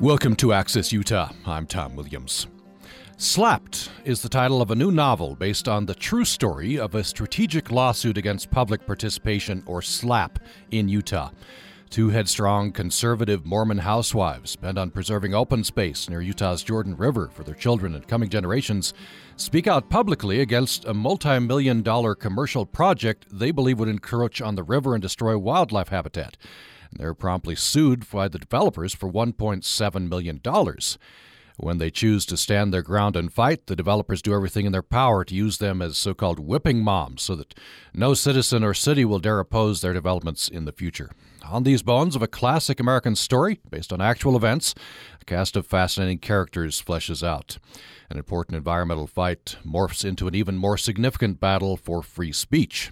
Welcome to Access Utah. I'm Tom Williams. Slapped is the title of a new novel based on the true story of a strategic lawsuit against public participation, or SLAPP, in Utah. Two headstrong conservative Mormon housewives bent on preserving open space near Utah's Jordan River for their children and coming generations speak out publicly against a multi million dollar commercial project they believe would encroach on the river and destroy wildlife habitat. They're promptly sued by the developers for $1.7 million. When they choose to stand their ground and fight, the developers do everything in their power to use them as so called whipping moms so that no citizen or city will dare oppose their developments in the future. On these bones of a classic American story based on actual events, a cast of fascinating characters fleshes out. An important environmental fight morphs into an even more significant battle for free speech.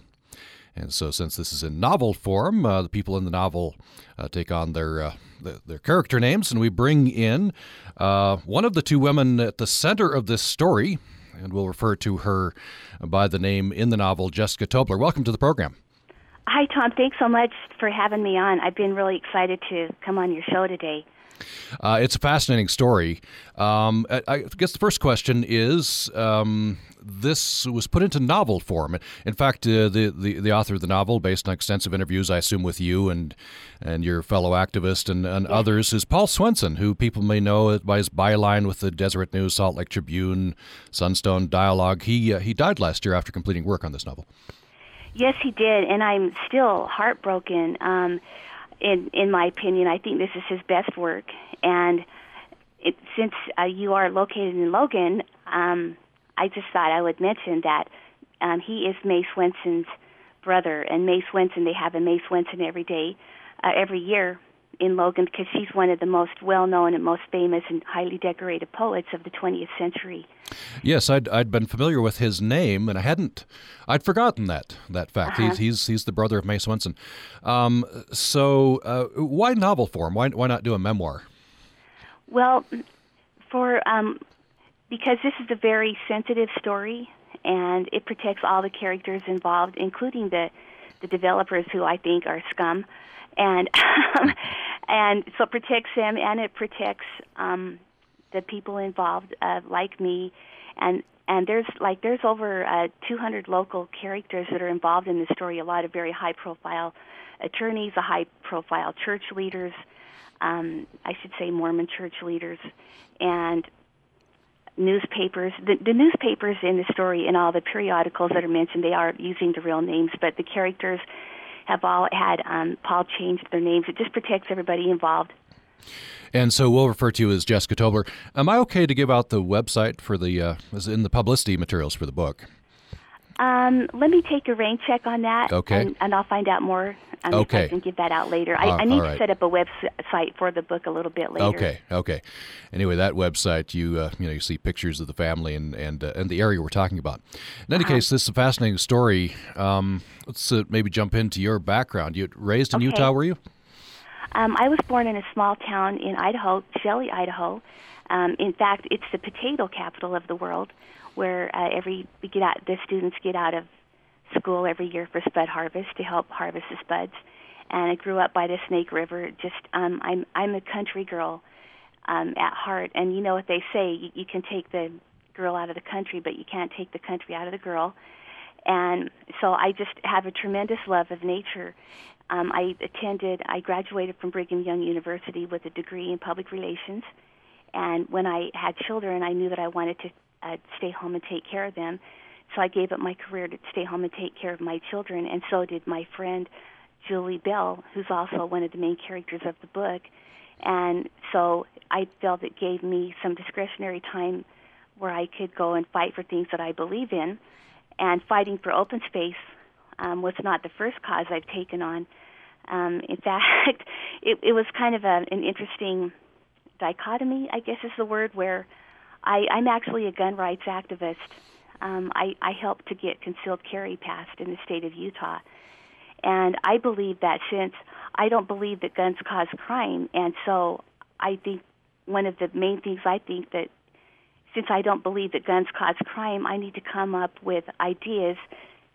And so, since this is in novel form, uh, the people in the novel uh, take on their, uh, the, their character names, and we bring in uh, one of the two women at the center of this story, and we'll refer to her by the name in the novel, Jessica Tobler. Welcome to the program. Hi, Tom. Thanks so much for having me on. I've been really excited to come on your show today. Uh, it's a fascinating story. Um, I, I, guess the first question is um, this was put into novel form. In fact, uh, the, the, the author of the novel, based on extensive interviews, I assume, with you and and your fellow activist and, and others, is Paul Swenson, who people may know by his byline with the Deseret News, Salt Lake Tribune, Sunstone Dialogue. He uh, he died last year after completing work on this novel. Yes, he did, and I'm still heartbroken. Um, in in my opinion, I think this is his best work, and it, since uh, you are located in Logan, um, I just thought I would mention that um, he is May Swenson's brother, and May Swenson they have a May Swenson every day, uh, every year in Logan because she's one of the most well-known and most famous and highly decorated poets of the 20th century. Yes, I'd I'd been familiar with his name, and I hadn't I'd forgotten that that fact. Uh-huh. He's he's he's the brother of May Swenson. Um, so uh, why novel form? Why why not do a memoir? Well, for um, because this is a very sensitive story and it protects all the characters involved, including the the developers who I think are scum, and and so it protects them and it protects um, the people involved, uh, like me, and and there's like there's over uh, 200 local characters that are involved in the story. A lot of very high profile attorneys, a high profile church leaders, um, I should say Mormon church leaders, and newspapers. The, the newspapers in the story and all the periodicals that are mentioned, they are using the real names, but the characters have all had um, Paul change their names. It just protects everybody involved. And so we'll refer to you as Jessica Tobler. Am I okay to give out the website for the uh, in the publicity materials for the book? Um, let me take a rain check on that. Okay. And, and I'll find out more. Um, okay. I can give that out later. I, uh, I need right. to set up a website for the book a little bit later. Okay. Okay. Anyway, that website, you uh, you know, you see pictures of the family and and uh, and the area we're talking about. In any uh-huh. case, this is a fascinating story. Um, let's uh, maybe jump into your background. You raised in okay. Utah, were you? Um, I was born in a small town in Idaho, Shelley, Idaho. Um, in fact, it's the potato capital of the world where uh, every we get out, the students get out of school every year for spud harvest to help harvest the spuds. And I grew up by the Snake River. Just um, I'm I'm a country girl um, at heart, and you know what they say: you, you can take the girl out of the country, but you can't take the country out of the girl. And so I just have a tremendous love of nature. Um, I attended, I graduated from Brigham Young University with a degree in public relations. And when I had children, I knew that I wanted to uh, stay home and take care of them. So I gave up my career to stay home and take care of my children, and so did my friend Julie Bell, who's also one of the main characters of the book. And so I felt it gave me some discretionary time where I could go and fight for things that I believe in. And fighting for open space um, was not the first cause I've taken on. Um, in fact, it, it was kind of a, an interesting dichotomy, I guess is the word, where I, I'm actually a gun rights activist. Um, I, I helped to get concealed carry passed in the state of Utah. And I believe that since I don't believe that guns cause crime, and so I think one of the main things I think that since I don't believe that guns cause crime, I need to come up with ideas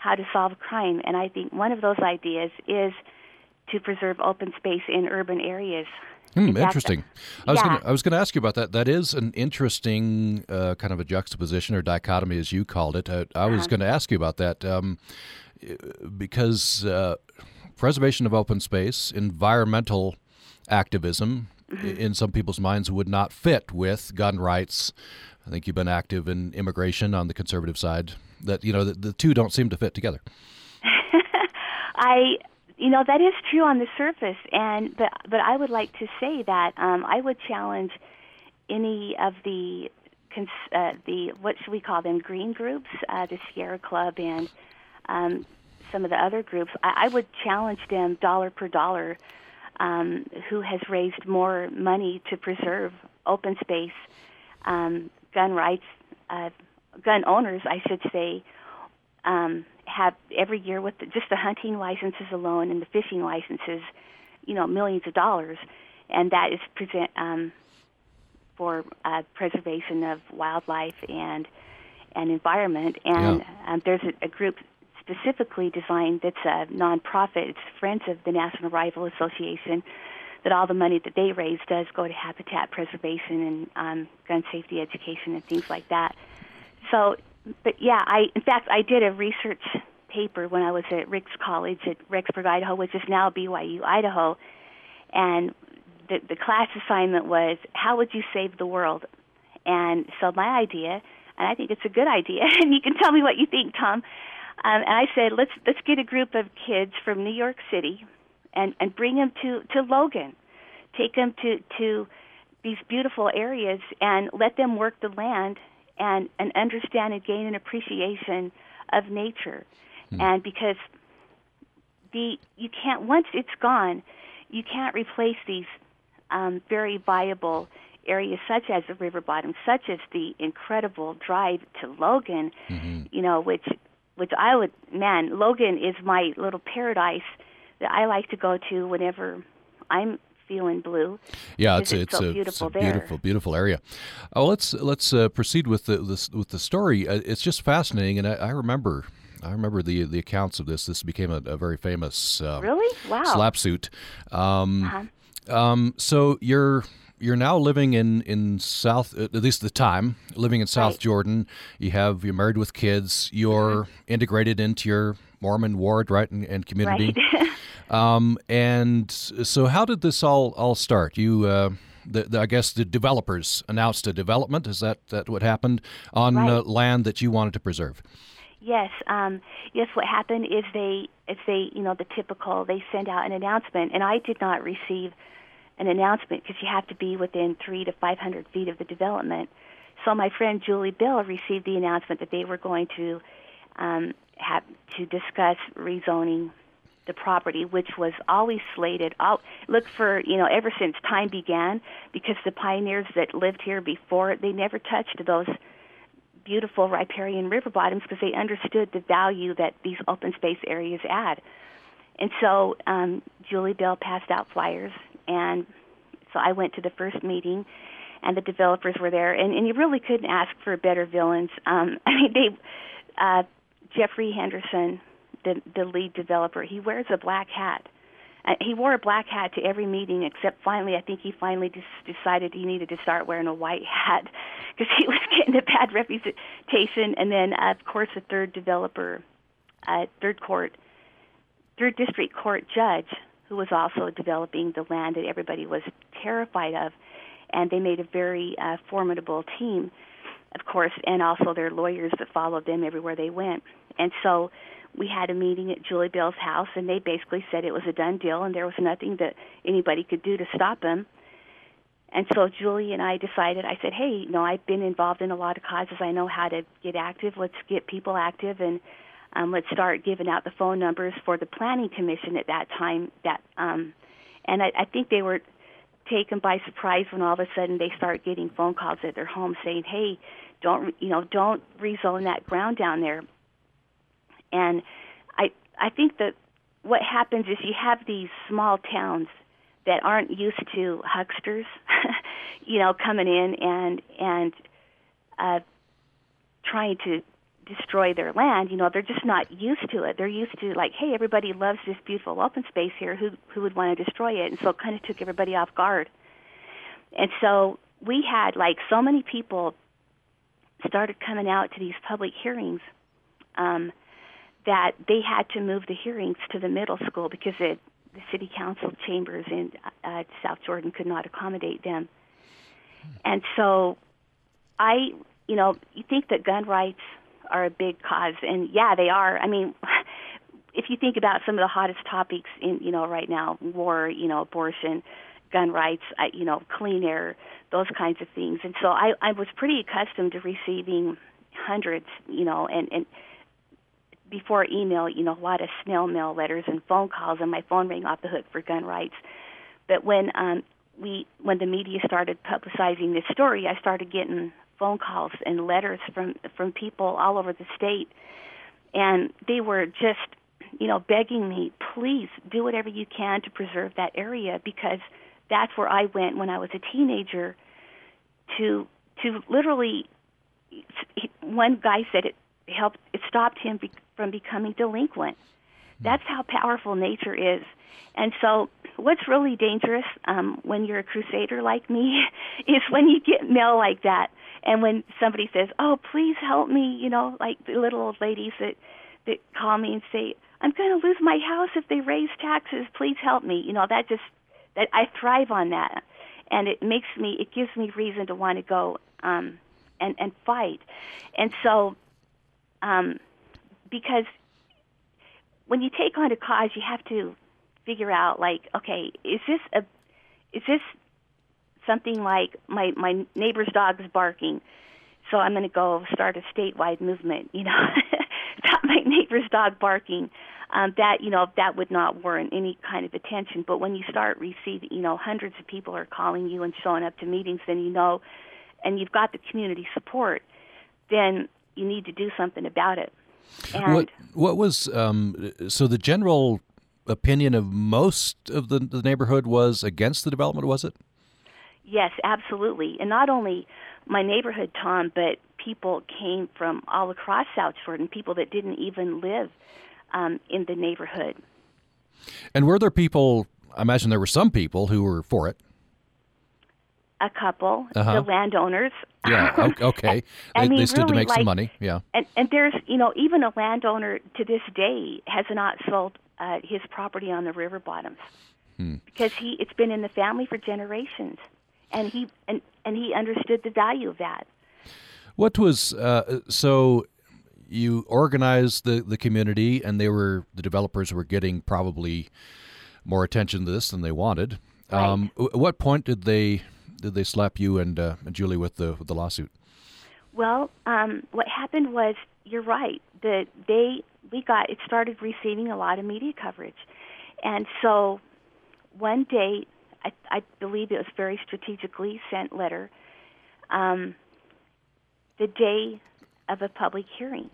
how to solve crime. And I think one of those ideas is to preserve open space in urban areas. Hmm, In interesting. I was yeah. gonna I was gonna ask you about that. That is an interesting uh, kind of a juxtaposition or dichotomy, as you called it. I, I was Uh-huh. going to ask you about that um, because uh, preservation of open space, environmental activism, Mm-hmm. in some people's minds, would not fit with gun rights. I think you've been active in immigration on the conservative side. That you know the, the two don't seem to fit together. I, you know, that is true on the surface, and but but I would like to say that um, I would challenge any of the cons- uh, the what should we call them green groups, uh, the Sierra Club and um, some of the other groups. I, I would challenge them dollar per dollar. Um, who has raised more money to preserve open space, um, gun rights, uh, gun owners, I should say, um, have every year with the, just the hunting licenses alone and the fishing licenses, you know, millions of dollars, and that is present um, for uh, preservation of wildlife and and environment. And Yeah. um, there's a, a group specifically designed that's a nonprofit. It's Friends of the National Rifle Association. That all the money that they raise does go to habitat preservation and um, gun safety education and things like that. So, but yeah, I in fact I did a research paper when I was at Ricks College at Rexburg, Idaho, which is now BYU, Idaho, and the the class assignment was how would you save the world? And so my idea, and I think it's a good idea, and you can tell me what you think, Tom. Um, and I said let's let's get a group of kids from New York City, and and bring them to to Logan, take them to to these beautiful areas and let them work the land and and understand and gain an appreciation of nature. And because the you can't once it's gone you can't replace these um, very viable areas such as the river bottom such as the incredible drive to Logan you know which which I would man Logan is my little paradise that I like to go to whenever I'm feeling blue Yeah, it's it's it's so a, beautiful it's a beautiful, beautiful area. Oh, let's let's uh, proceed with the this, with the story. Uh, it's just fascinating, and I, I remember I remember the the accounts of this. This became a, a very famous uh, really wow SLAPP suit. Um, Uh-huh. um, so you're you're now living in in South at least the time living in South Right. Jordan. You have you're married with kids. You're integrated into your Mormon ward, right, and, and community. right Um, and so, how did this all all start? You, uh, the, the, I guess, the developers announced a development. Is that that what happened on uh, land that you wanted to preserve? Yes, um, yes. What happened is they, it's they, you know, the typical. They send out an announcement, and I did not receive an announcement because you have to be within three to five hundred feet of the development. So my friend Julie Bell received the announcement that they were going to um, have to discuss rezoning the property, which was always slated. I'll look for you know ever since time began, because the pioneers that lived here before they never touched those beautiful riparian river bottoms because they understood the value that these open space areas add. And so um, Julie Bell passed out flyers, and so I went to the first meeting, and the developers were there, and, and you really couldn't ask for better villains. Um, I mean, they, uh, Jeffrey Henderson, the the lead developer, he wears a black hat. Uh, he wore a black hat to every meeting except finally, I think he finally des- decided he needed to start wearing a white hat because he was getting a bad reputation. And then, uh, of course, the third developer, uh, third court, third district court judge, who was also developing the land that everybody was terrified of, and they made a very uh, formidable team, of course, and also their lawyers that followed them everywhere they went. And so we had a meeting at Julie Bell's house, and they basically said it was a done deal, and there was nothing that anybody could do to stop them. And so Julie and I decided. I said, "Hey, you know, I've been involved in a lot of causes. I know how to get active. Let's get people active, and um, let's start giving out the phone numbers for the planning commission at that time. That, um, and I, I think they were taken by surprise when all of a sudden they start getting phone calls at their home saying, "Hey, don't you know, don't rezone that ground down there." And I I think that what happens is you have these small towns that aren't used to hucksters, you know, coming in and and uh, trying to destroy their land. You know, they're just not used to it. They're used to like, hey, everybody loves this beautiful open space here. Who who would want to destroy it? And so it kind of took everybody off guard. And so we had like so many people started coming out to these public hearings um, that they had to move the hearings to the middle school because it, the city council chambers in uh, South Jordan could not accommodate them. And so I, you know, you think that gun rights are a big cause, and yeah, they are. I mean, if you think about some of the hottest topics in, you know, right now, war, you know, abortion, gun rights, you know, clean air, those kinds of things. And so I, I was pretty accustomed to receiving hundreds, you know, and and before email, you know, a lot of snail mail letters and phone calls, and my phone rang off the hook for gun rights. But when um, we, when the media started publicizing this story, I started getting phone calls and letters from from people all over the state, and they were just, you know, begging me, please do whatever you can to preserve that area because that's where I went when I was a teenager. To to literally, one guy said it helped. It stopped him from becoming delinquent. That's how powerful nature is. And so, what's really dangerous um, when you're a crusader like me is when you get mail like that, and when somebody says, "Oh, please help me," you know, like the little old ladies that that call me and say, "I'm going to lose my house if they raise taxes. Please help me." You know, that just that I thrive on that, and it makes me, it gives me reason to want to go um, and and fight. And so, um, because when you take on a cause, you have to figure out like, okay, is this a, is this something like my my neighbor's dog is barking, so I'm going to go start a statewide movement. You know, stop my neighbor's dog barking. Um, that you know that would not warrant any kind of attention. But when you start receiving, you know, hundreds of people are calling you and showing up to meetings, then you know, and you've got the community support, then you need to do something about it. And what what was um, so the general opinion of most of the, the neighborhood was against the development? Was it? Yes, absolutely. And not only my neighborhood, Tom, but people came from all across South Jordan, people that didn't even live um, in the neighborhood. And were there people? I imagine there were some people who were for it. A couple, uh-huh. the landowners. Yeah. Okay. I they, mean, they stood really, to make like, some money. Yeah. And and there's you know even a landowner to this day has not sold uh, his property on the river bottoms hmm. because he it's been in the family for generations, and he and and he understood the value of that. What was uh, so? You organized the the community, and they were the developers were getting probably more attention to this than they wanted. Right. Um, at what point did they did they slap you and, uh, Julie with the with the lawsuit? Well, um, what happened was you're right. The they we got it started receiving a lot of media coverage, and so one day I, I believe it was very strategically sent letter. Um, the day of a public hearing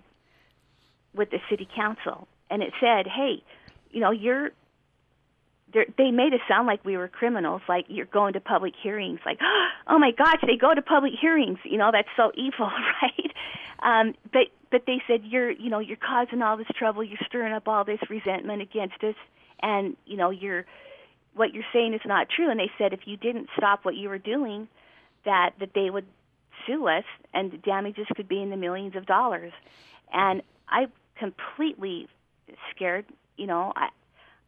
with the city council, and it said, "Hey, you know, you're they made us sound like we were criminals, like you're going to public hearings, like, oh my gosh, they go to public hearings. You know, that's so evil, right? Um, but but they said you're, you know, you're causing all this trouble, you're stirring up all this resentment against us, and you know, you're what you're saying is not true. And they said if you didn't stop what you were doing, that that they would sue us, and the damages could be in the millions of dollars. And I completely scared. You know, I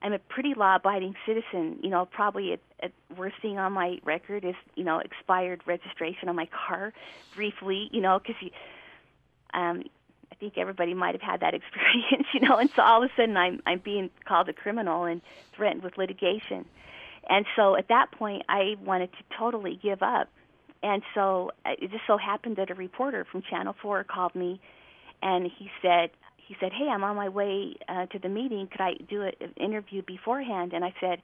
I'm a pretty law-abiding citizen. You know, probably a, a worst thing on my record is you know expired registration on my car, briefly. You know, because um, I think everybody might have had that experience. You know, and so all of a sudden I'm I'm being called a criminal and threatened with litigation, and so at that point I wanted to totally give up, and so uh, it just so happened that a reporter from Channel Four called me, and he said he said, "Hey, I'm on my way uh, to the meeting. Could I do an interview beforehand?" And I said,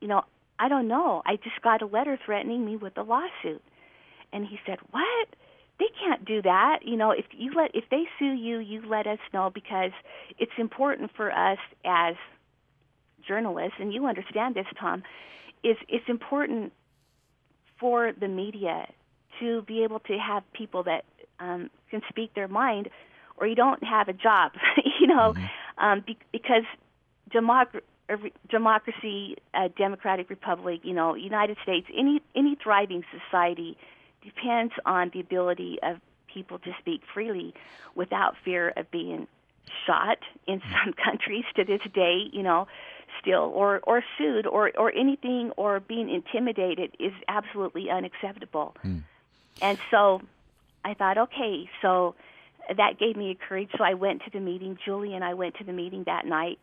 "You know, I don't know. I just got a letter threatening me with a lawsuit." And he said, "What? They can't do that. You know, if you let if they sue you, you let us know because it's important for us as journalists, and you understand this, Tom. Is it's important for the media to be able to have people that um, can speak their mind or you don't have a job. you know, mm-hmm. um, be, because democ- democracy, a democratic republic, you know, United States, any any thriving society depends on the ability of people to speak freely without fear of being shot in mm. some countries to this day, you know, still or or sued or or anything or being intimidated is absolutely unacceptable. Mm. And so I thought, okay, so that gave me courage. So I went to the meeting. Julie and I went to the meeting that night,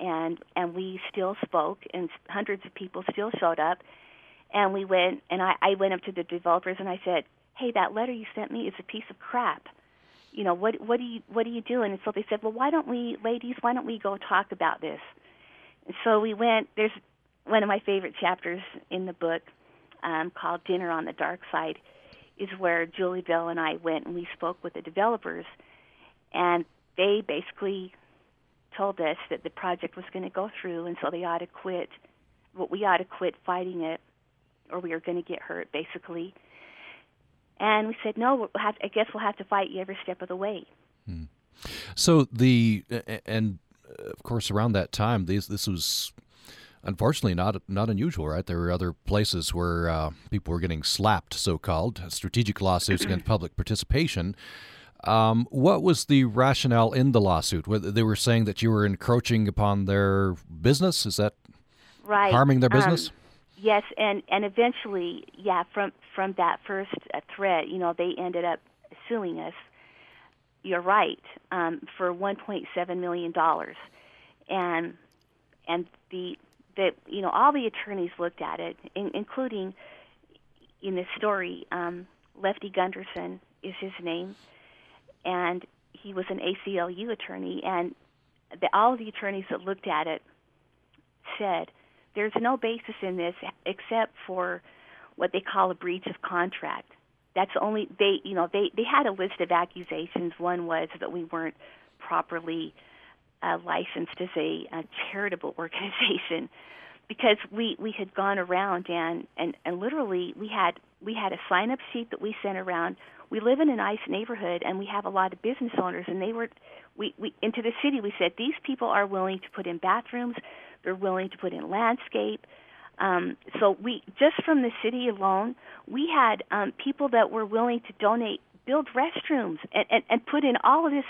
and and we still spoke, and hundreds of people still showed up. And we went, and I, I went up to the developers and I said, "Hey, that letter you sent me is a piece of crap. You know what? What do you what are you doing?" And so they said, "Well, why don't we, ladies, why don't we go talk about this?" And so we went. There's one of my favorite chapters in the book um, called "Dinner on the Dark Side." Is where Julie Bell and I went and we spoke with the developers, and they basically told us that the project was going to go through, and so they ought to quit. What we ought to quit fighting it, or we are going to get hurt, basically. And we said, no, we'll have, I guess we'll have to fight you every step of the way. Hmm. So the and of course around that time, this this was unfortunately not not unusual, right? There were other places where uh, people were getting slapped, so-called strategic lawsuits against public participation. Um, what was the rationale in the lawsuit? They were saying that you were encroaching upon their business? Is that right? Harming their um, business? Um, yes, and and eventually, yeah, from from that first uh, threat, you know, they ended up suing us. You're right um, for 1.7 million dollars, and and the that you know all the attorneys looked at it, in, including in this story, um, Lefty Gunderson is his name, and he was an ACLU attorney, and the, all of the attorneys that looked at it said there's no basis in this except for what they call a breach of contract. That's only they you know they they had a list of accusations. One was that we weren't properly licensed as a, a charitable organization because we we had gone around and and and literally we had we had a sign up sheet that we sent around. We live in a nice neighborhood and we have a lot of business owners and they were we we into the city we said these people are willing to put in bathrooms. They're willing to put in landscape. Um, so we just from the city alone we had um, people that were willing to donate build restrooms and, and and put in all of this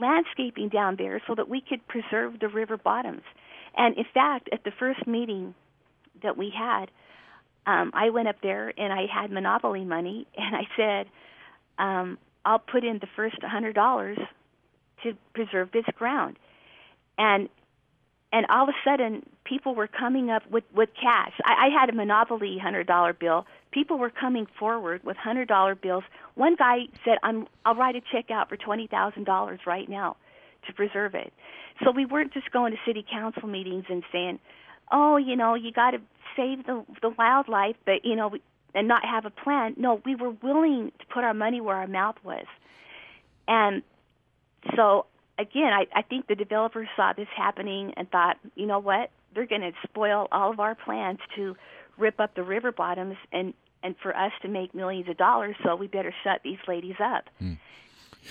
landscaping down there so that we could preserve the river bottoms. And in fact, at the first meeting that we had, um, I went up there and I had monopoly money, and I said, um, "I'll put in the first hundred dollars to preserve this ground." And and all of a sudden, people were coming up with with cash. I, I had a monopoly hundred dollar bill people were coming forward with hundred dollar bills. One guy said, "I'm I'll write a check out for twenty thousand dollars right now to preserve it." So we weren't just going to city council meetings and saying, "Oh, you know, you got to save the the wildlife," but you know, we, and not have a plan. No, we were willing to put our money where our mouth was, and so again, I, I think the developers saw this happening and thought, you know what, they're going to spoil all of our plans to rip up the river bottoms and and for us to make millions of dollars, so we better shut these ladies up. Hmm.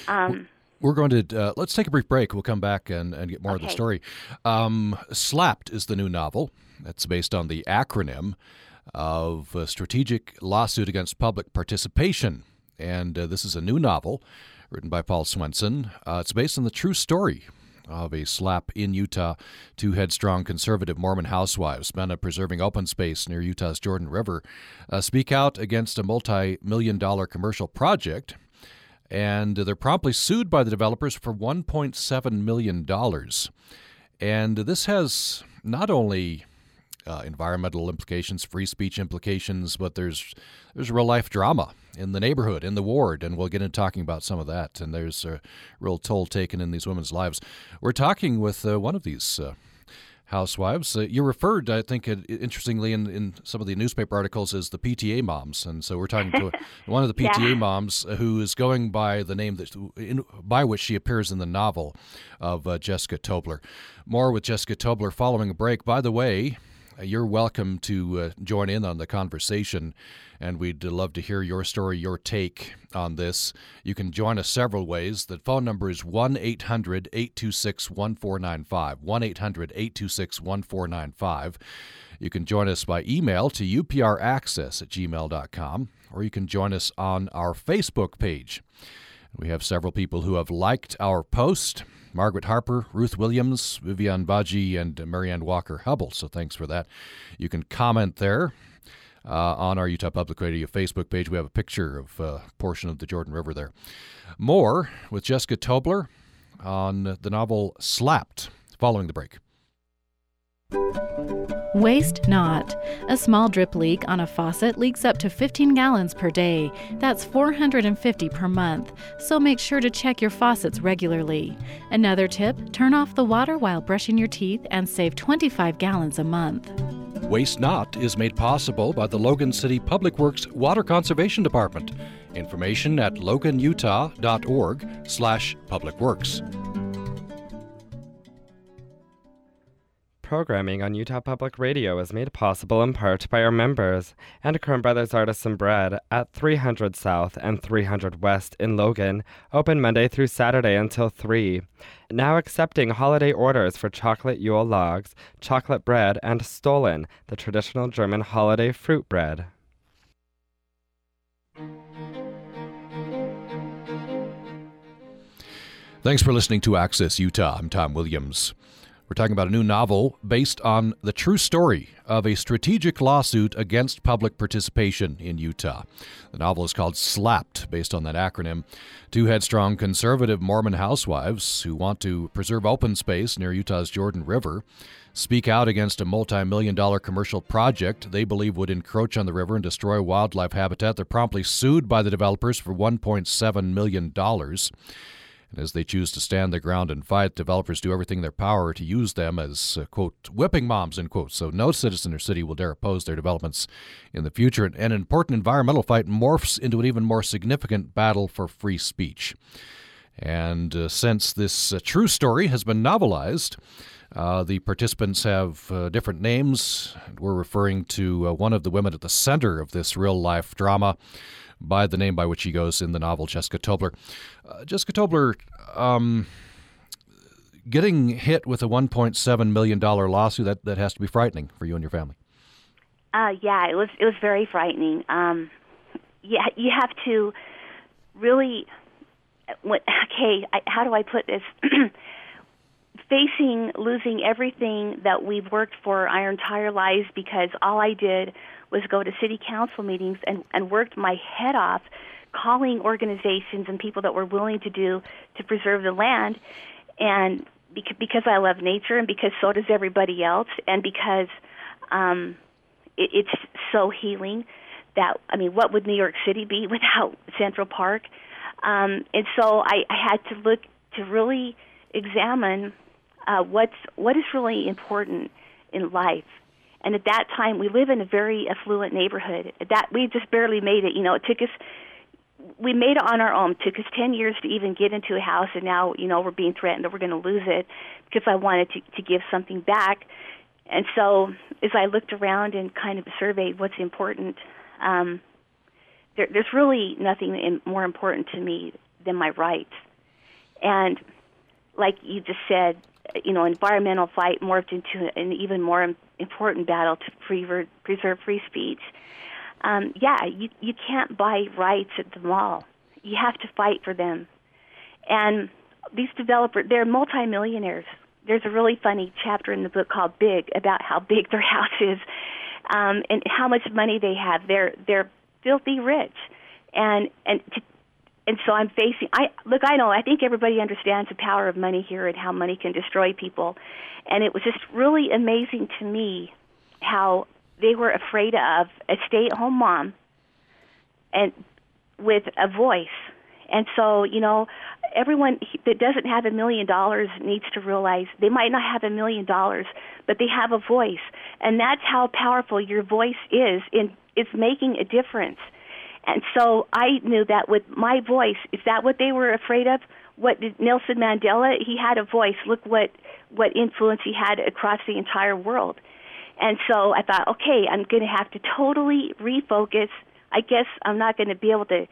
Um, we're going to uh, let's take a brief break. We'll come back and, and get more okay. of the story. Um, Slapped is the new novel. It's based on the acronym of a strategic lawsuit against public participation, and uh, this is a new novel written by Paul Swenson. Uh, it's based on the true story of a SLAPP in Utah. Two headstrong conservative Mormon housewives, men of preserving open space near Utah's Jordan River, uh, speak out against a multi million dollar commercial project. And they're promptly sued by the developers for $1.7 million. And this has not only uh, environmental implications, free speech implications, but there's there's real life drama in the neighborhood, in the ward, and we'll get into talking about some of that. And there's a real toll taken in these women's lives. We're talking with uh, one of these. Uh, housewives. Uh, you referred, I think, uh, interestingly, in, in some of the newspaper articles, as the PTA moms, and so we're talking to one of the PTA yeah. moms who is going by the name that in, by which she appears in the novel of uh, Jessica Tobler. More with Jessica Tobler following a break. By the way, you're welcome to uh, join in on the conversation, and we'd love to hear your story, your take on this. You can join us several ways. The phone number is 1 800 826 1495. 1 800 826 1495. You can join us by email to upraccess at gmail.com, or you can join us on our Facebook page. We have several people who have liked our post. Margaret Harper, Ruth Williams, Vivian Baji, and Marianne Walker Hubble. So thanks for that. You can comment there. Uh, on our Utah Public Radio Facebook page, we have a picture of a uh, portion of the Jordan River there. More with Jessica Tobler on the novel Slapped following the break. Waste not. A small drip leak on a faucet leaks up to 15 gallons per day. That's 450 per month. So make sure to check your faucets regularly. Another tip turn off the water while brushing your teeth and save 25 gallons a month. Waste Not is made possible by the Logan City Public Works Water Conservation Department. Information at loganutah.org/publicworks. Programming on Utah Public Radio is made possible in part by our members and Crumb Brothers Artisan Bread at 300 South and 300 West in Logan, open Monday through Saturday until 3. Now accepting holiday orders for chocolate Yule logs, chocolate bread, and Stollen, the traditional German holiday fruit bread. Thanks for listening to Access Utah. I'm Tom Williams. We're talking about a new novel based on the true story of a strategic lawsuit against public participation in Utah. The novel is called Slapped, based on that acronym. Two headstrong conservative Mormon housewives who want to preserve open space near Utah's Jordan River speak out against a multi million dollar commercial project they believe would encroach on the river and destroy wildlife habitat. They're promptly sued by the developers for $1.7 million. As they choose to stand their ground and fight, developers do everything in their power to use them as, uh, quote, whipping moms, end quote. So no citizen or city will dare oppose their developments in the future. An important environmental fight morphs into an even more significant battle for free speech. And uh, since this uh, true story has been novelized, uh, the participants have uh, different names. We're referring to uh, one of the women at the center of this real life drama by the name by which he goes in the novel, Jessica Tobler. Uh, Jessica Tobler, um, getting hit with a $1.7 million lawsuit, that, that has to be frightening for you and your family. Uh, yeah, it was it was very frightening. Um, yeah, you have to really. Okay, I, how do I put this? Facing losing everything that we've worked for our entire lives because all I did was go to city council meetings and, and worked my head off calling organizations and people that were willing to do to preserve the land. And because I love nature and because so does everybody else and because um it, it's so healing that I mean what would New York City be without Central Park? Um and so I, I had to look to really examine uh what's what is really important in life and at that time, we live in a very affluent neighborhood. That we just barely made it. You know, it took us. We made it on our own. It took us ten years to even get into a house, and now you know we're being threatened that we're going to lose it because I wanted to, to give something back. And so, as I looked around and kind of surveyed what's important, um, there, there's really nothing in, more important to me than my rights. And like you just said, you know, environmental fight morphed into an even more important battle to pre- preserve free speech. Um, yeah, you you can't buy rights at the mall. You have to fight for them. And these developers, they're multimillionaires. There's a really funny chapter in the book called "Big" about how big their house is um, and how much money they have. They're they're filthy rich, and and to and so I'm facing. I look. I know. I think everybody understands the power of money here and how money can destroy people. And it was just really amazing to me how they were afraid of a stay-at-home mom and with a voice. And so, you know, everyone that doesn't have a million dollars needs to realize they might not have a million dollars, but they have a voice, and that's how powerful your voice is in it's making a difference. And so I knew that with my voice, is that what they were afraid of? What did Nelson Mandela? He had a voice. Look what what influence he had across the entire world. And so I thought, okay, I'm going to have to totally refocus. I guess I'm not going to be able to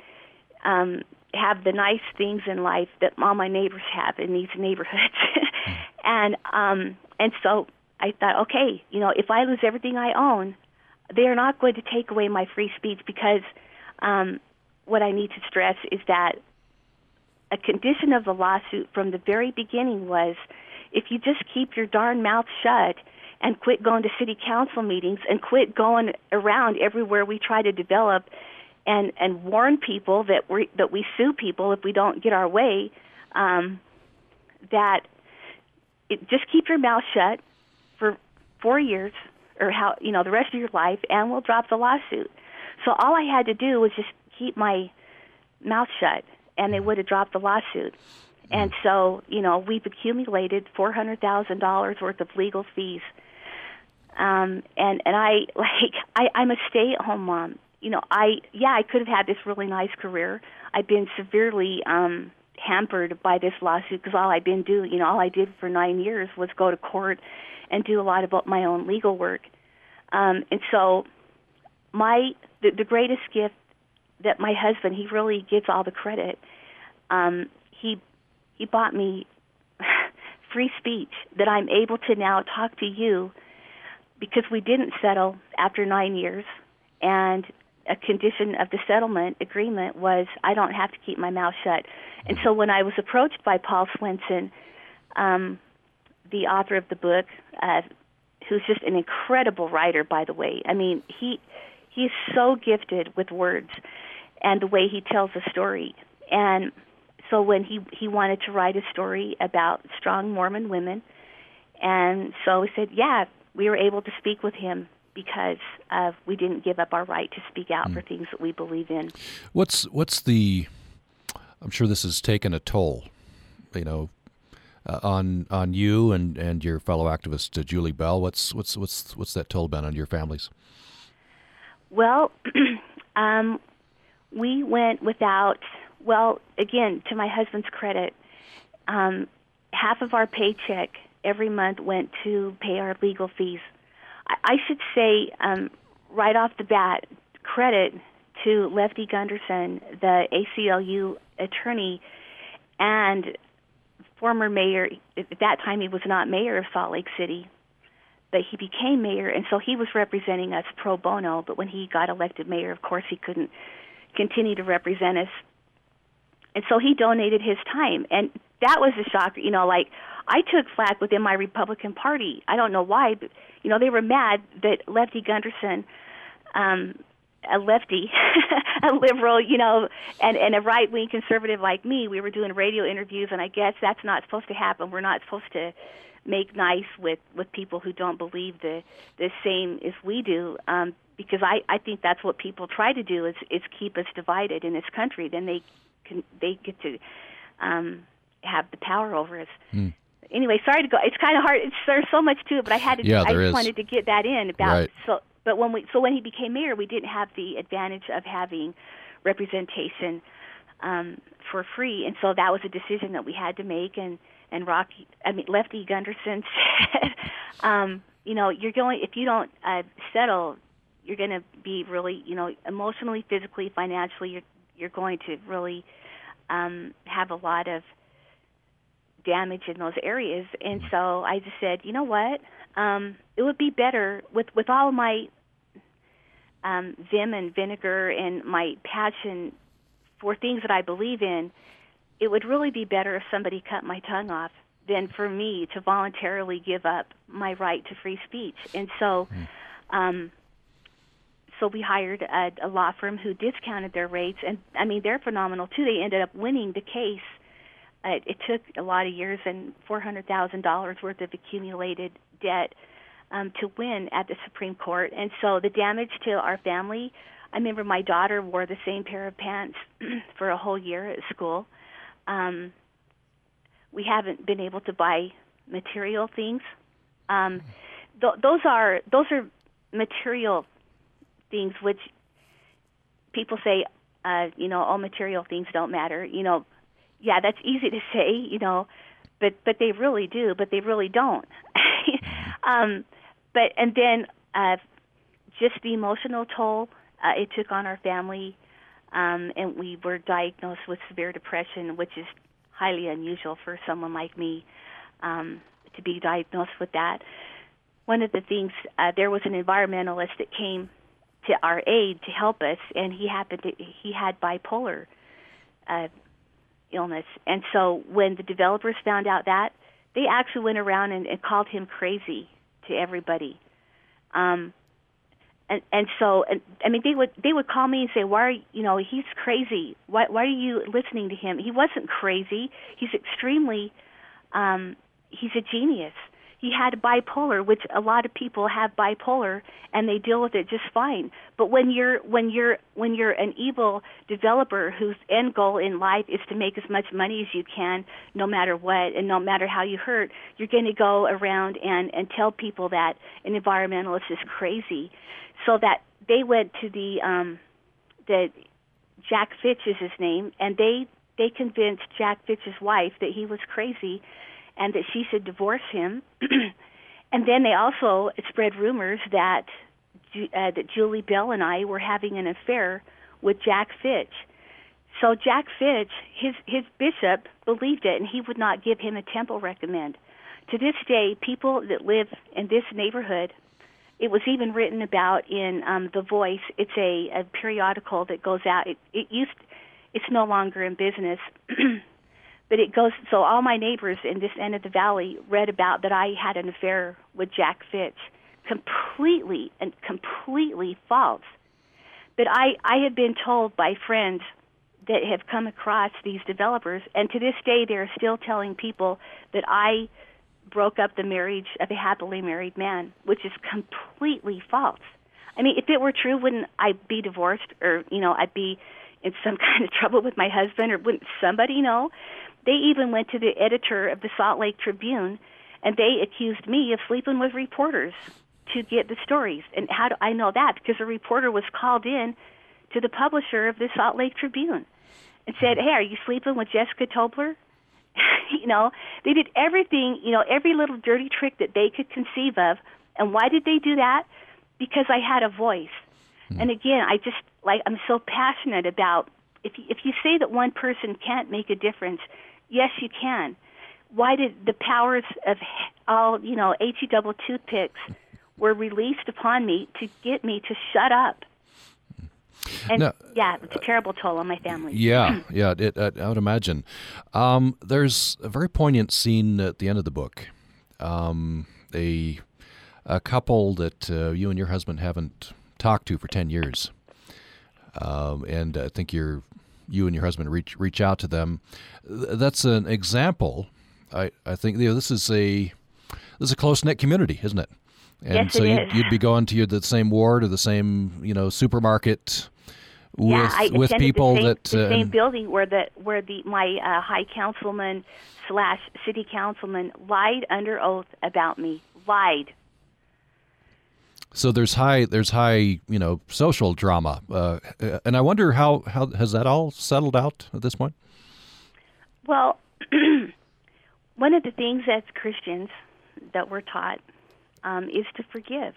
um, have the nice things in life that all my neighbors have in these neighborhoods. and um, and so I thought, okay, you know, if I lose everything I own, they are not going to take away my free speech because um, what I need to stress is that a condition of the lawsuit from the very beginning was if you just keep your darn mouth shut and quit going to city council meetings and quit going around everywhere we try to develop and and warn people that we that we sue people if we don't get our way um, that it, just keep your mouth shut for four years or how you know the rest of your life and we'll drop the lawsuit so all i had to do was just keep my mouth shut and they would have dropped the lawsuit. And so you know we've accumulated four hundred thousand dollars worth of legal fees. Um and and i like i i'm a stay at home mom. You know, I yeah, I could have had this really nice career. I've been severely um hampered by this lawsuit because all I've been doing, you know, all I did for 9 years was go to court and do a lot of my own legal work. Um and so my the, the greatest gift that my husband, he really gets all the credit. Um he he bought me free speech that I'm able to now talk to you because we didn't settle after 9 years and a condition of the settlement agreement was I don't have to keep my mouth shut. And so when I was approached by Paul Swenson, um, the author of the book, uh, who's just an incredible writer, by the way. I mean, he he's so gifted with words and the way he tells a story. And so when he he wanted to write a story about strong Mormon women, and so we said, yeah, we were able to speak with him because uh, we didn't give up our right to speak out mm. for things that we believe in. What's what's the? I'm sure this has taken a toll, you know, uh, on on you and, and your fellow activist uh, Julie Bell. What's what's what's what's that toll been on your families? Well, um, we went without. Well, again, to my husband's credit, um, half of our paycheck every month went to pay our legal fees I should say um, right off the bat, credit to Lefty Gunderson, the ACLU attorney, and former mayor. At that time, he was not mayor of Salt Lake City, but he became mayor, and so he was representing us pro bono. But when he got elected mayor, of course, he couldn't continue to represent us, and so he donated his time, and that was a shock. You know, like I took flack within my Republican Party. I don't know why, but you know they were mad that Lefty Gunderson, um, a lefty, a liberal, you know, and and a right wing conservative like me, we were doing radio interviews, and I guess that's not supposed to happen. We're not supposed to make nice with with people who don't believe the the same as we do. Um, because I I think that's what people try to do is is keep us divided in this country. Then they can they get to um, have the power over us. Mm anyway, sorry to go. It's kind of hard. It's, there's so much to it, but I had to. Yeah, I just wanted to get that in about. Right. So, but when we so when he became mayor, we didn't have the advantage of having representation um, for free, and so that was a decision that we had to make. And and Rocky, I mean Lefty Gunderson said, um, you know, you're going if you don't uh, settle, you're going to be really, you know, emotionally, physically, financially, you're you're going to really um, have a lot of damage in those areas. And so I just said, you know what? Um, it would be better with with all my um, vim and vinegar and my passion for things that I believe in. It would really be better if somebody cut my tongue off than for me to voluntarily give up my right to free speech. And so, um, so we hired a, a law firm who discounted their rates, and I mean they're phenomenal too. They ended up winning the case it, it took a lot of years and four hundred thousand dollars worth of accumulated debt um, to win at the Supreme Court. And so the damage to our family. I remember my daughter wore the same pair of pants for a whole year at school. Um, we haven't been able to buy material things. Um, th- those are those are material things which people say, uh, you know, all material things don't matter. You know, yeah, that's easy to say, you know, but but they really do, but they really don't. um, but and then uh, just the emotional toll uh, it took on our family, um, and we were diagnosed with severe depression, which is highly unusual for someone like me um, to be diagnosed with that. One of the things uh, there was an environmentalist that came to our aid to help us, and he happened to he had bipolar uh, illness, and so when the developers found out that, they actually went around and, and called him crazy to everybody. Um, and and so and, I mean they would they would call me and say why are you know he's crazy. Why why are you listening to him? He wasn't crazy. He's extremely um he's a genius. He had bipolar which a lot of people have bipolar and they deal with it just fine. But when you're when you're when you're an evil developer whose end goal in life is to make as much money as you can no matter what and no matter how you hurt you're going to go around and and tell people that an environmentalist is crazy so that they went to the um the Jack Fitch is his name and they they convinced Jack Fitch's wife that he was crazy and that she should divorce him and then they also spread rumors that uh, that Julie Bell and I were having an affair with Jack Fitch. So Jack Fitch, his his bishop believed it, and he would not give him a temple recommend. To this day, people that live in this neighborhood it was even written about in um, The Voice. It's a, a periodical that goes out. It, it used, it's no longer in business, but it goes. So all my neighbors in this end of the valley read about that I had an affair with Jack Fitch. Completely and completely false. But I I have been told by friends that have come across these developers, and to this day they're still telling people that I broke up the marriage of a happily married man, which is completely false. I mean, if it were true, wouldn't I be divorced or, you know, I'd be in some kind of trouble with my husband or wouldn't somebody know? They even went to the editor of the Salt Lake Tribune and they accused me of sleeping with reporters to get the stories. And how do I know that? Because a reporter was called in to the publisher of the Salt Lake Tribune and said, hmm. "Hey, are you sleeping with Jessica Tobler?" you know, they did everything, you know, every little dirty trick that they could conceive of. And why did they do that? Because I had a voice. Mm. And again, I just like I'm so passionate about if you, if you say that one person can't make a difference, yes, you can. Why did the powers of all you know, he double toothpicks were released upon me to get me to shut up? And now, yeah, it's a terrible toll on my family. Yeah, yeah, it, uh, I would imagine. Um, there's a very poignant scene at the end of the book. Um, a a couple that uh, you and your husband haven't talked to for ten years, um, and I think you're you and your husband reach reach out to them. That's an example. I I think you know this is a this is a close knit community, isn't it? And yes, so you'd, you'd, be going to your, the same ward or the same, you know, supermarket with yeah, I with people the same, that the uh, same building where the where the my uh, high councilman slash city councilman lied under oath about me. Lied. So there's high there's high you know social drama, uh, and I wonder how how has that all settled out at this point. Well, one of the things as Christians that we're taught um, is to forgive,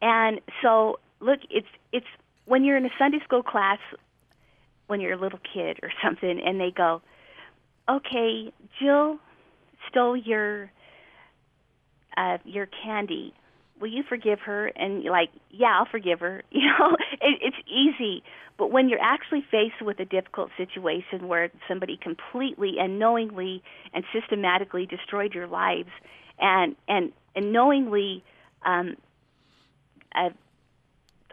and so look, it's it's when you're in a Sunday school class when you're a little kid or something and they go, "Okay, Jill stole your uh your candy. Will you forgive her?" And you're like, "Yeah, I'll forgive her." You know, it, it's easy. But when you're actually faced with a difficult situation where somebody completely and knowingly and systematically destroyed your lives and and and knowingly um uh,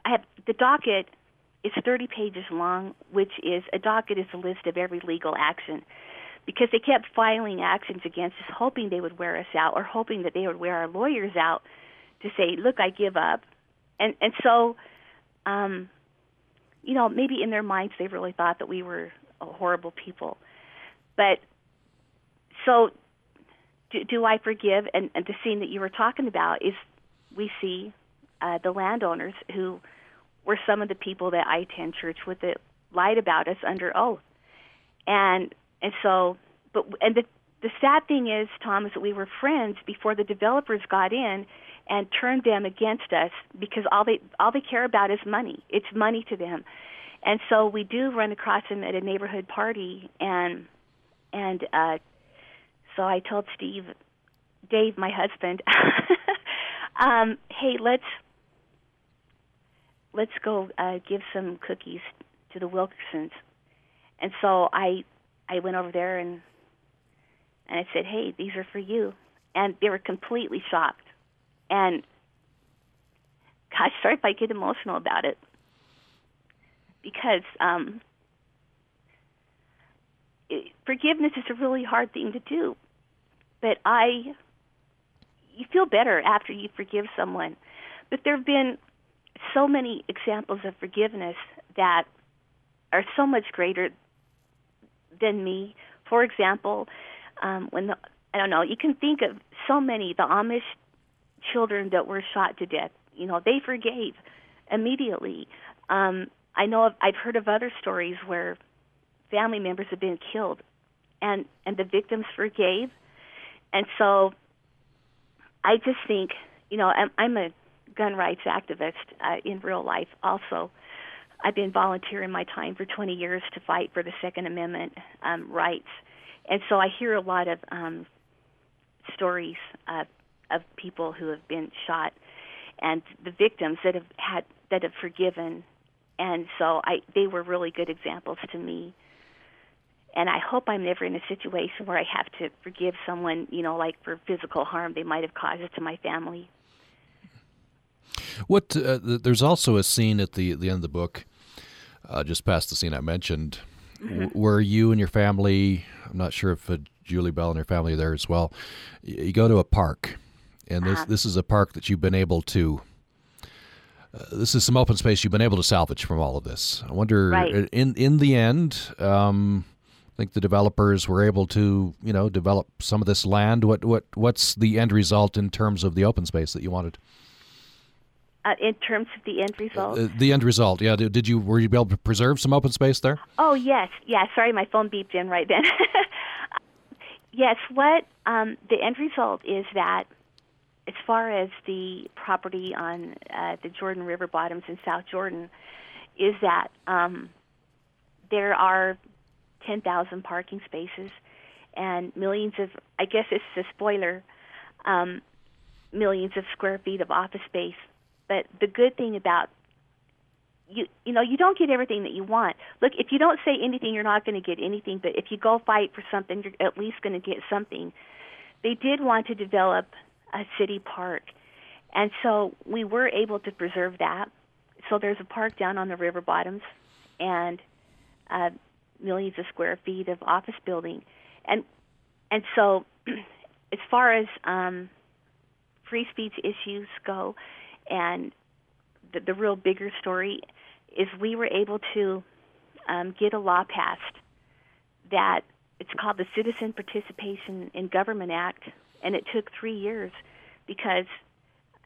I have the docket is 30 pages long, which is a docket is a list of every legal action. Because they kept filing actions against us, hoping they would wear us out or hoping that they would wear our lawyers out to say, "Look, I give up," and and so, um, you know, maybe in their minds they really thought that we were horrible people, but so do, do I forgive? And, and the scene that you were talking about is we see uh, the landowners who were some of the people that I attend church with that lied about us under oath. And and so but and the the sad thing is, Tom, is that we were friends before the developers got in and turned them against us because all they all they care about is money. It's money to them. And so we do run across them at a neighborhood party and and uh so I told Steve Dave, my husband, um, hey, let's let's go uh, give some cookies to the Wilkersons. And so I I went over there and and I said, "Hey, these are for you." And they were completely shocked. And gosh, sorry if I get emotional about it because um, it, forgiveness is a really hard thing to do. But I, you feel better after you forgive someone. But there have been so many examples of forgiveness that are so much greater than me. For example, um, when the I don't know, you can think of so many the Amish children that were shot to death. You know, they forgave immediately. Um, I know of, I've heard of other stories where family members have been killed, and and the victims forgave, and so I just think, you know, I'm, I'm a gun rights activist uh, in real life. Also, I've been volunteering my time for 20 years to fight for the Second Amendment um, rights, and so I hear a lot of um, stories uh, of people who have been shot and the victims that have had that have forgiven. And so I they were really good examples to me and I hope I'm never in a situation where I have to forgive someone, you know, like for physical harm they might have caused to my family. What uh, there's also a scene at the the end of the book, uh, just past the scene I mentioned, mm-hmm. w- where you and your family. I'm not sure if uh, Julie Bell and her family are there as well. You go to a park, and this uh-huh. this is a park that you've been able to. Uh, this is some open space you've been able to salvage from all of this. I wonder, right. Uh, in in the end, um, think the developers were able to, you know, develop some of this land. What what what's the end result in terms of the open space that you wanted? Uh, in terms of the end result, uh, the end result, yeah. Did, did, you were you able to preserve some open space there? Oh yes, yeah. Sorry, my phone beeped in right then. yes, what um, the end result is that as far as the property on uh, the Jordan River bottoms in South Jordan, is that um, there are 10,000 parking spaces and millions of, I guess it's a spoiler, um, millions of square feet of office space. But the good thing about you you know you don't get everything that you want. Look, if you don't say anything, you're not going to get anything. But if you go fight for something, you're at least going to get something. They did want to develop a city park, and so we were able to preserve that. So there's a park down on the river bottoms, and uh, millions of square feet of office building, and and so as far as um, free speech issues go, and the, the real bigger story is we were able to um, get a law passed that it's called the Citizen Participation in Government Act, and it took three years because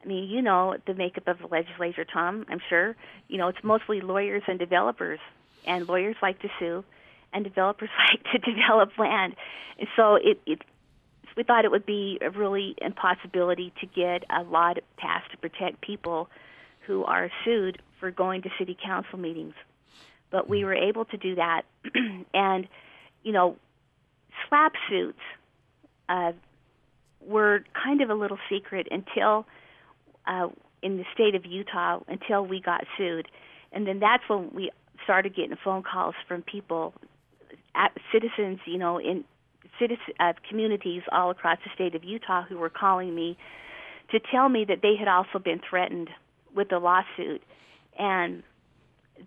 I mean, you know the makeup of the legislature, Tom. I'm sure you know it's mostly lawyers and developers, and lawyers like to sue, and developers like to develop land, and so it, it we thought it would be a really impossibility to get a law passed to protect people who are sued for going to city council meetings. But we were able to do that, and you know, SLAPP suits uh, were kind of a little secret until uh, in the state of Utah until we got sued, and then that's when we started getting phone calls from people, citizens, you know, in citizen uh, communities all across the state of Utah who were calling me to tell me that they had also been threatened with a lawsuit, and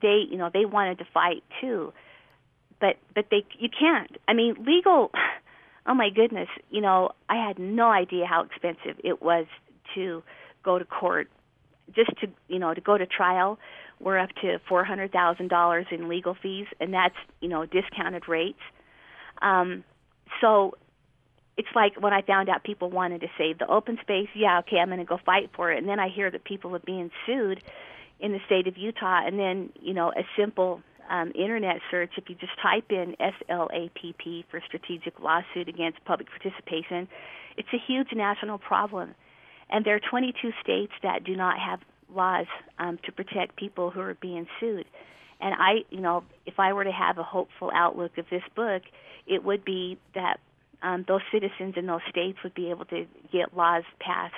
they, you know, they wanted to fight too, but but they you can't. I mean, legal. Oh my goodness, you know, I had no idea how expensive it was to go to court, just to you know to go to trial. We're up to four hundred thousand dollars in legal fees, and that's you know discounted rates. Um, so it's like when I found out people wanted to save the open space, yeah, okay, I'm going to go fight for it. And then I hear that people are being sued in the state of Utah, and then you know a simple um, internet search, if you just type in SLAPP for strategic lawsuit against public participation, it's a huge national problem. and there are 22 states that do not have laws um, to protect people who are being sued. And I, you know, if I were to have a hopeful outlook of this book, it would be that um, those citizens in those states would be able to get laws passed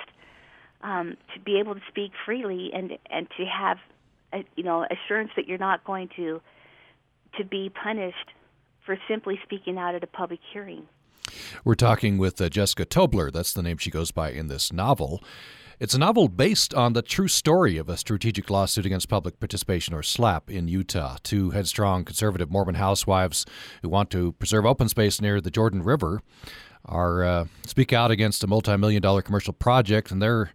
um, to be able to speak freely and and to have, a, you know, assurance that you're not going to to be punished for simply speaking out at a public hearing. We're talking with uh, Jessica Tobler. That's the name she goes by in this novel. It's a novel based on the true story of a strategic lawsuit against public participation, or SLAPP, in Utah. Two headstrong conservative Mormon housewives who want to preserve open space near the Jordan River are uh, speak out against a multi-million dollar commercial project, and they're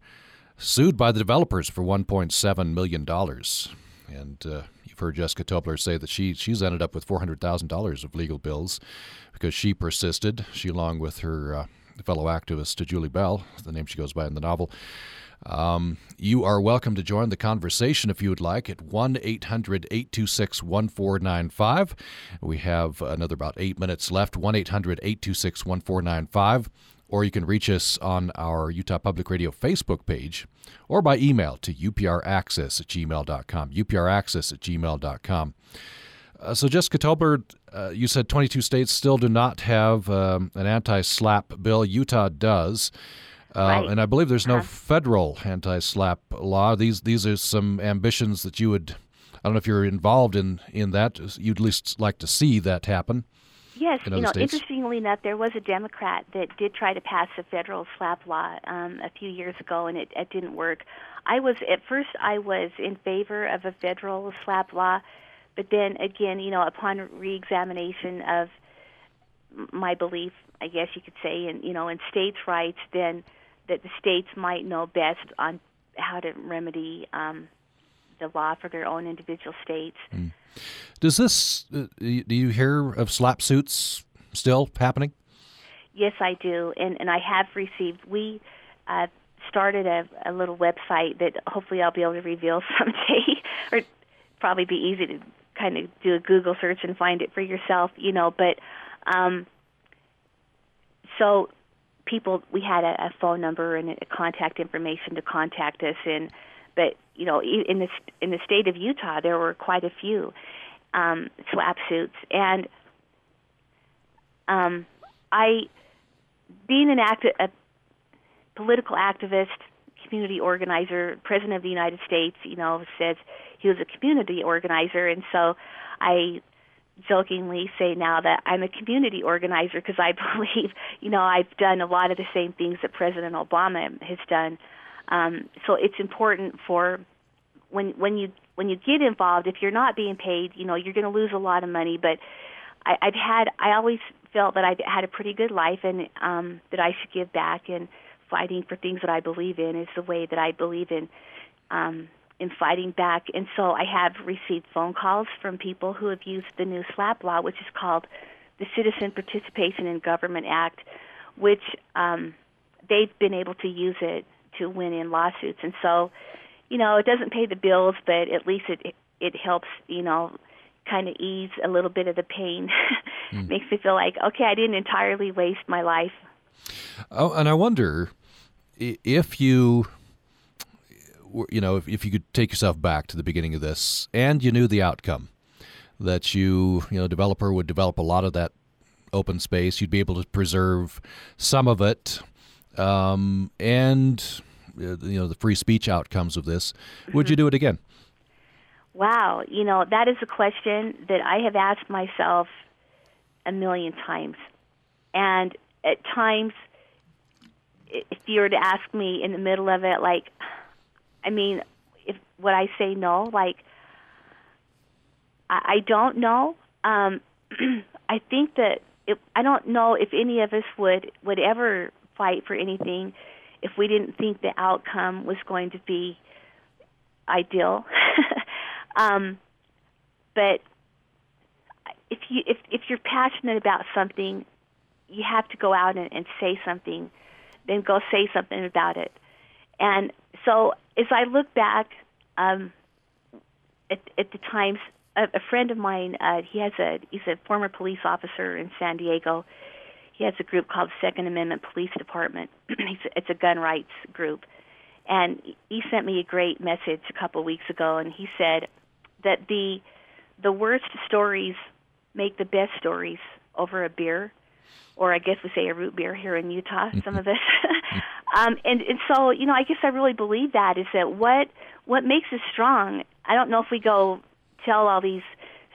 sued by the developers for 1.7 million dollars. And uh, you've heard Jessica Tobler say that she she's ended up with $400,000 of legal bills because she persisted. She, along with her uh, fellow activist to Julie Bell, the name she goes by in the novel. Um, you are welcome to join the conversation if you would like at 1 800 826 1495. We have another about eight minutes left 1 800 826 1495. Or you can reach us on our Utah Public Radio Facebook page or by email to upraccess at gmail.com. upraccess at gmail.com. Uh, so, Jessica Tobler, uh, you said 22 states still do not have um, an anti SLAPP bill. Utah does. Uh, right. And I believe there's no Uh-huh. federal anti SLAPP law. These these are some ambitions that you would, I don't know if you're involved in, in that. You'd at least like to see that happen. Yes, you know, states? interestingly enough, there was a Democrat that did try to pass a federal SLAPP law um, a few years ago, and it, it didn't work. I was at first I was in favor of a federal SLAPP law, but then again, you know, upon reexamination of my belief, I guess you could say, in you know, in states' rights, then that the states might know best on how to remedy um, the law for their own individual states. Does this, uh, do you hear of SLAPP suits still happening? Yes, I do, and and I have received. We uh, started a, a little website that hopefully I'll be able to reveal someday, or probably be easy to kind of do a Google search and find it for yourself, you know. But um, so people, we had a, a phone number and a contact information to contact us, and but you know, in the in the state of Utah, there were quite a few um, SLAPP suits, and um, I being an act a political activist, community organizer, president of the United States, you know, says he was a community organizer, and so I jokingly say now that I'm a community organizer because I believe, you know, I've done a lot of the same things that President Obama has done. Um, so it's important for when when you when you get involved, if you're not being paid, you know, you're going to lose a lot of money. But I, I've had I always felt that I've had a pretty good life and um, that I should give back and fighting for things that I believe in is the way that I believe in um, in fighting back. And so I have received phone calls from people who have used the new SLAPP law, which is called the Citizen Participation in Government Act, which um, they've been able to use it to win in lawsuits. And so, you know, it doesn't pay the bills, but at least it it helps, you know, kind of ease a little bit of the pain. Makes me feel like, okay, I didn't entirely waste my life. Oh, and I wonder if you, you know, if, if you could take yourself back to the beginning of this and you knew the outcome, that you, you know, developer would develop a lot of that open space, you'd be able to preserve some of it, um, and uh, you know the free speech outcomes of this. Would you do it again? Wow, you know, that is a question that I have asked myself a million times. And at times, if you were to ask me in the middle of it, like, I mean, if would I say no? Like, I, I don't know. Um, I think that if, I don't know if any of us would would ever fight for anything if we didn't think the outcome was going to be ideal. um, but if you if if you're passionate about something, you have to go out and, and say something. Then go say something about it. And so as I look back um, at, at the times, a, a friend of mine, uh, he has a he's a former police officer in San Diego. He has a group called Second Amendment Police Department. It's a gun rights group, and he sent me a great message a couple of weeks ago, and he said that the the worst stories make the best stories over a beer, or I guess we say a root beer here in Utah. Some of us, um, and and so you know, I guess I really believe that is that what what makes us strong. I don't know if we go tell all these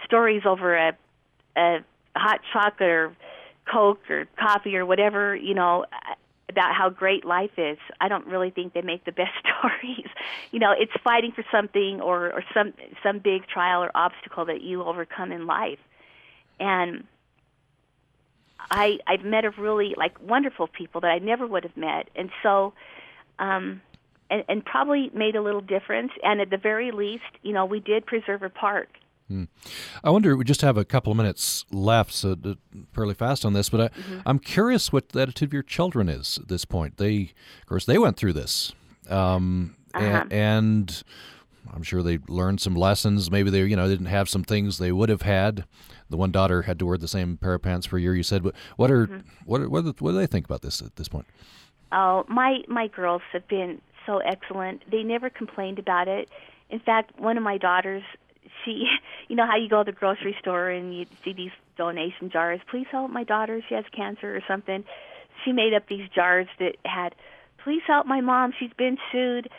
stories over a a hot chocolate or Coke or coffee or whatever, you know, about how great life is. I don't really think they make the best stories. you know, it's fighting for something or or some some big trial or obstacle that you overcome in life. And I I've met a really like wonderful people that I never would have met. And so um and, and probably made a little difference. And at the very least, you know, we did preserve a park Hmm. I wonder. We just have a couple of minutes left, so fairly fast on this. But I, mm-hmm. I'm curious what the attitude of your children is at this point. They, of course, they went through this, um, uh-huh. and, and, I'm sure they learned some lessons. Maybe they, you know, didn't have some things they would have had. The one daughter had to wear the same pair of pants for a year. You said, but what are mm-hmm. what are, what, are, what do they think about this at this point? Oh, my my girls have been so excellent. They never complained about it. In fact, one of my daughters she, you know how you go to the grocery store and you see these donation jars. Please help my daughter; she has cancer or something. She made up these jars that had, "Please help my mom; she's been sued."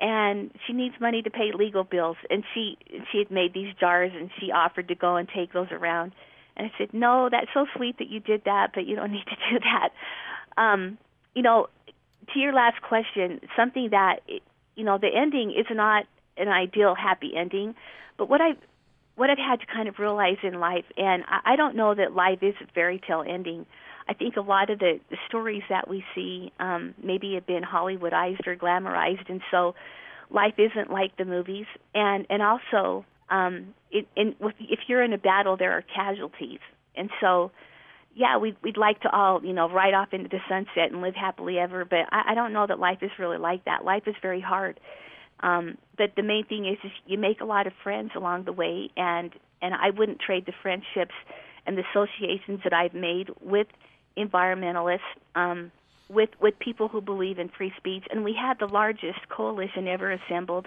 And she needs money to pay legal bills and she she had made these jars and she offered to go and take those around and i said no that's so sweet that you did that but you don't need to do that um you know to your last question something that you know the ending is not an ideal happy ending but what I what I've had to kind of realize in life, and I, I don't know that life is a fairy tale ending. I think a lot of the, the stories that we see um, maybe have been Hollywoodized or glamorized, and so life isn't like the movies. And and also, um, it, in, if you're in a battle, there are casualties, and so yeah, we'd we'd like to all you know ride off into the sunset and live happily ever, but I, I don't know that life is really like that. Life is very hard, um, but the main thing is, is you make a lot of friends along the way, and and I wouldn't trade the friendships and the associations that I've made with environmentalists, um, with with people who believe in free speech. And we had the largest coalition ever assembled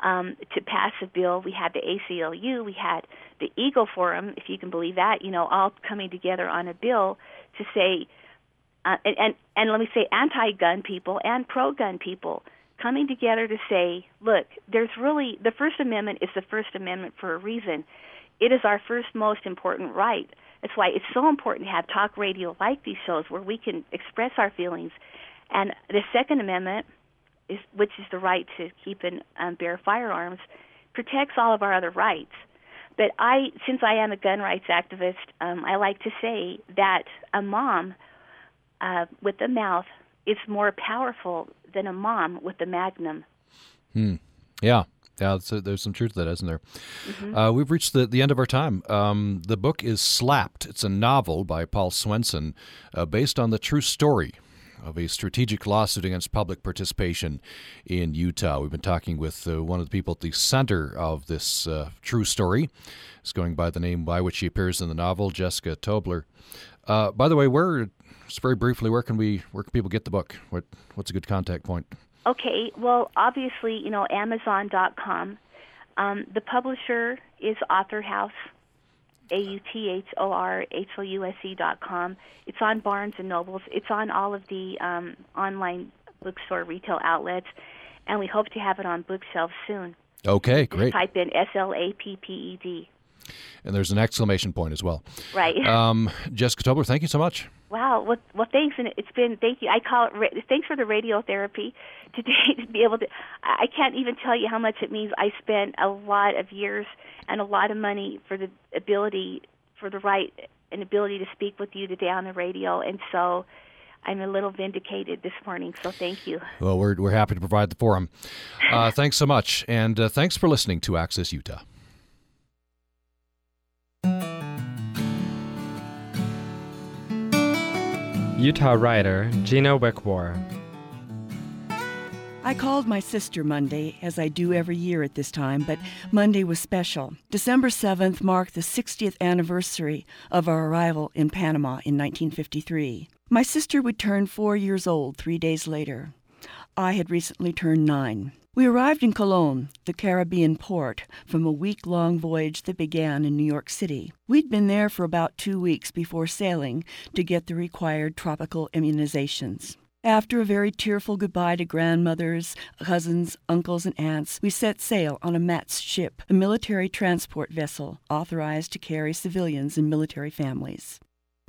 um, to pass a bill. We had the ACLU, we had the Eagle Forum, if you can believe that, you know, all coming together on a bill to say, uh, and, and and let me say, anti-gun people and pro-gun people coming together to say, look, there's really the First Amendment is the First Amendment for a reason. It is our first most important right. That's why it's so important to have talk radio like these shows where we can express our feelings. And the Second Amendment, is, which is the right to keep and um, bear firearms, protects all of our other rights. But I, since I am a gun rights activist, um, I like to say that a mom uh, with a mouth is more powerful than a mom with a magnum. Hmm. Yeah. Yeah, a, there's some truth to that, isn't there? Mm-hmm. Uh, we've reached the, the end of our time. Um, the book is Slapped. It's a novel by Paul Swenson uh, based on the true story of a strategic lawsuit against public participation in Utah. We've been talking with uh, one of the people at the center of this uh, true story. It's going by the name by which she appears in the novel, Jessica Tobler. Uh, by the way, where just very briefly, where can we where can people get the book? What what's a good contact point? Okay, well, obviously, you know, Amazon.com. Um, the publisher is AuthorHouse, A U T H O R H O U S E dot com. It's on Barnes and Nobles. It's on all of the um, online bookstore retail outlets, and we hope to have it on bookshelves soon. Okay, great. Just type in S L A P P E D. And there's an exclamation point as well. Right. Um, Jessica Tobler, thank you so much. Wow. Well, well, thanks, and it's been thank you. I call it thanks for the radiotherapy today to be able to. I can't even tell you how much it means. I spent a lot of years and a lot of money for the ability, for the right and ability to speak with you today on the radio, and so. I'm a little vindicated this morning, so thank you. Well, we're, we're happy to provide the forum. Uh, thanks so much, and uh, thanks for listening to Access Utah. Utah writer Gina Wickwar. I called my sister Monday, as I do every year at this time, but Monday was special. December 7th marked the 60th anniversary of our arrival in Panama in 1953. My sister would turn four years old three days later. I had recently turned nine. We arrived in Colon, the Caribbean port, from a week long voyage that began in New York City. We'd been there for about two weeks before sailing to get the required tropical immunizations. After a very tearful goodbye to grandmothers, cousins, uncles, and aunts, we set sail on a MATS ship, a military transport vessel authorized to carry civilians and military families.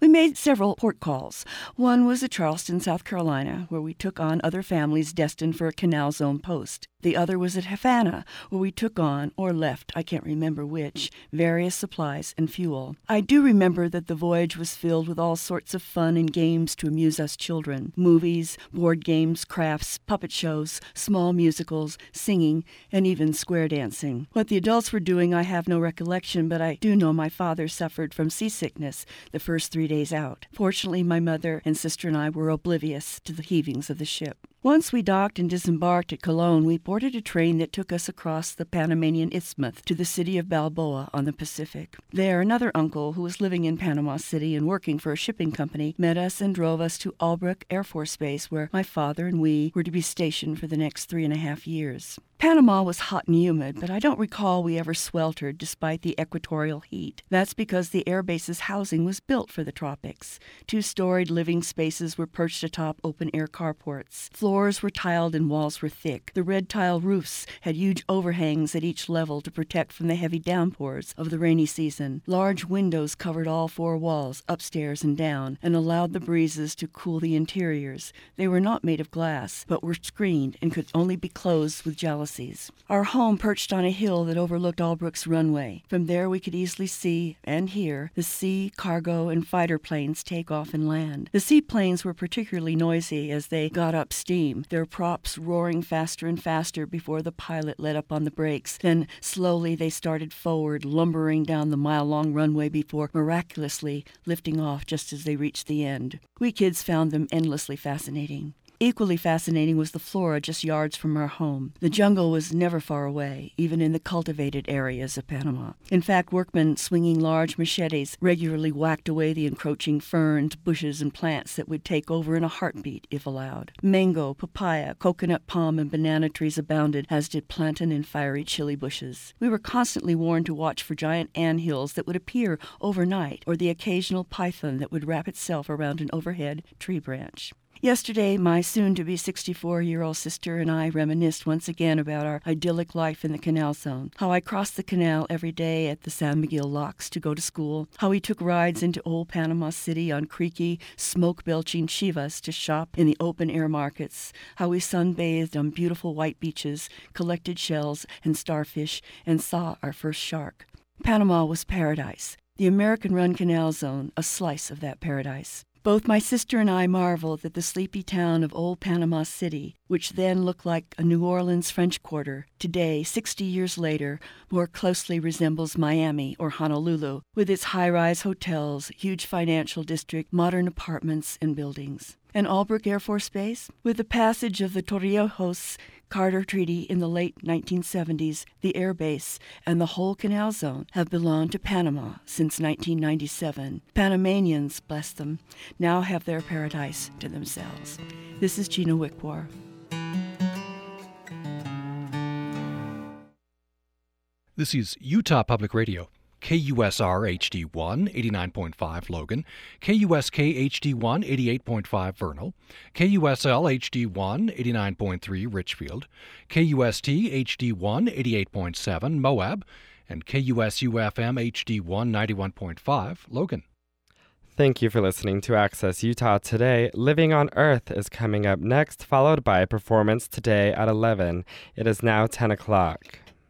We made several port calls. One was at Charleston, South Carolina, where we took on other families destined for a Canal Zone post. The other was at Havana, where we took on, or left, I can't remember which, various supplies and fuel. I do remember that the voyage was filled with all sorts of fun and games to amuse us children movies, board games, crafts, puppet shows, small musicals, singing, and even square dancing. What the adults were doing, I have no recollection, but I do know my father suffered from seasickness the first three days out. Fortunately, my mother and sister and I were oblivious to the heavings of the ship. Once we docked and disembarked at Colon, we boarded a train that took us across the Panamanian Isthmus to the city of Balboa on the Pacific. There, another uncle who was living in Panama City and working for a shipping company met us and drove us to Albrook Air Force Base, where my father and we were to be stationed for the next three and a half years. Panama was hot and humid, but I don't recall we ever sweltered despite the equatorial heat. That's because the airbase's housing was built for the tropics. Two storied living spaces were perched atop open air carports. Floors were tiled and walls were thick. The red tile roofs had huge overhangs at each level to protect from the heavy downpours of the rainy season. Large windows covered all four walls, upstairs and down, and allowed the breezes to cool the interiors. They were not made of glass, but were screened and could only be closed with jalousies. Our home perched on a hill that overlooked Albrook's runway. From there, we could easily see and hear the sea, cargo, and fighter planes take off and land. The seaplanes were particularly noisy as they got up steam, their props roaring faster and faster before the pilot let up on the brakes. Then slowly they started forward, lumbering down the mile long runway before miraculously lifting off just as they reached the end. We kids found them endlessly fascinating. Equally fascinating was the flora just yards from our home. The jungle was never far away, even in the cultivated areas of Panama. In fact, workmen swinging large machetes regularly whacked away the encroaching ferns, bushes, and plants that would take over in a heartbeat if allowed. Mango, papaya, coconut palm, and banana trees abounded, as did plantain and fiery chili bushes. We were constantly warned to watch for giant ant hills that would appear overnight, or the occasional python that would wrap itself around an overhead tree branch. Yesterday, my soon to be 64 year old sister and I reminisced once again about our idyllic life in the canal zone. How I crossed the canal every day at the San Miguel locks to go to school. How we took rides into old Panama City on creaky, smoke belching chivas to shop in the open air markets. How we sunbathed on beautiful white beaches, collected shells and starfish, and saw our first shark. Panama was paradise. The American run canal zone, a slice of that paradise. Both my sister and I marveled that the sleepy town of Old Panama City, which then looked like a New Orleans French quarter, today, 60 years later, more closely resembles Miami or Honolulu, with its high rise hotels, huge financial district, modern apartments, and buildings. And Albrook Air Force Base, with the passage of the Torrijos Carter Treaty in the late 1970s, the air base and the whole canal zone have belonged to Panama since 1997. Panamanians, bless them, now have their paradise to themselves. This is Gina Wickwar. This is Utah Public Radio. KUSR HD1 89.5 Logan, KUSK HD1 88.5 Vernal, KUSL HD1 89.3 Richfield, KUST HD1 88.7 Moab, and KUSU FM HD1 91.5 Logan. Thank you for listening to Access Utah today. Living on Earth is coming up next, followed by Performance Today at 11. It is now 10 o'clock.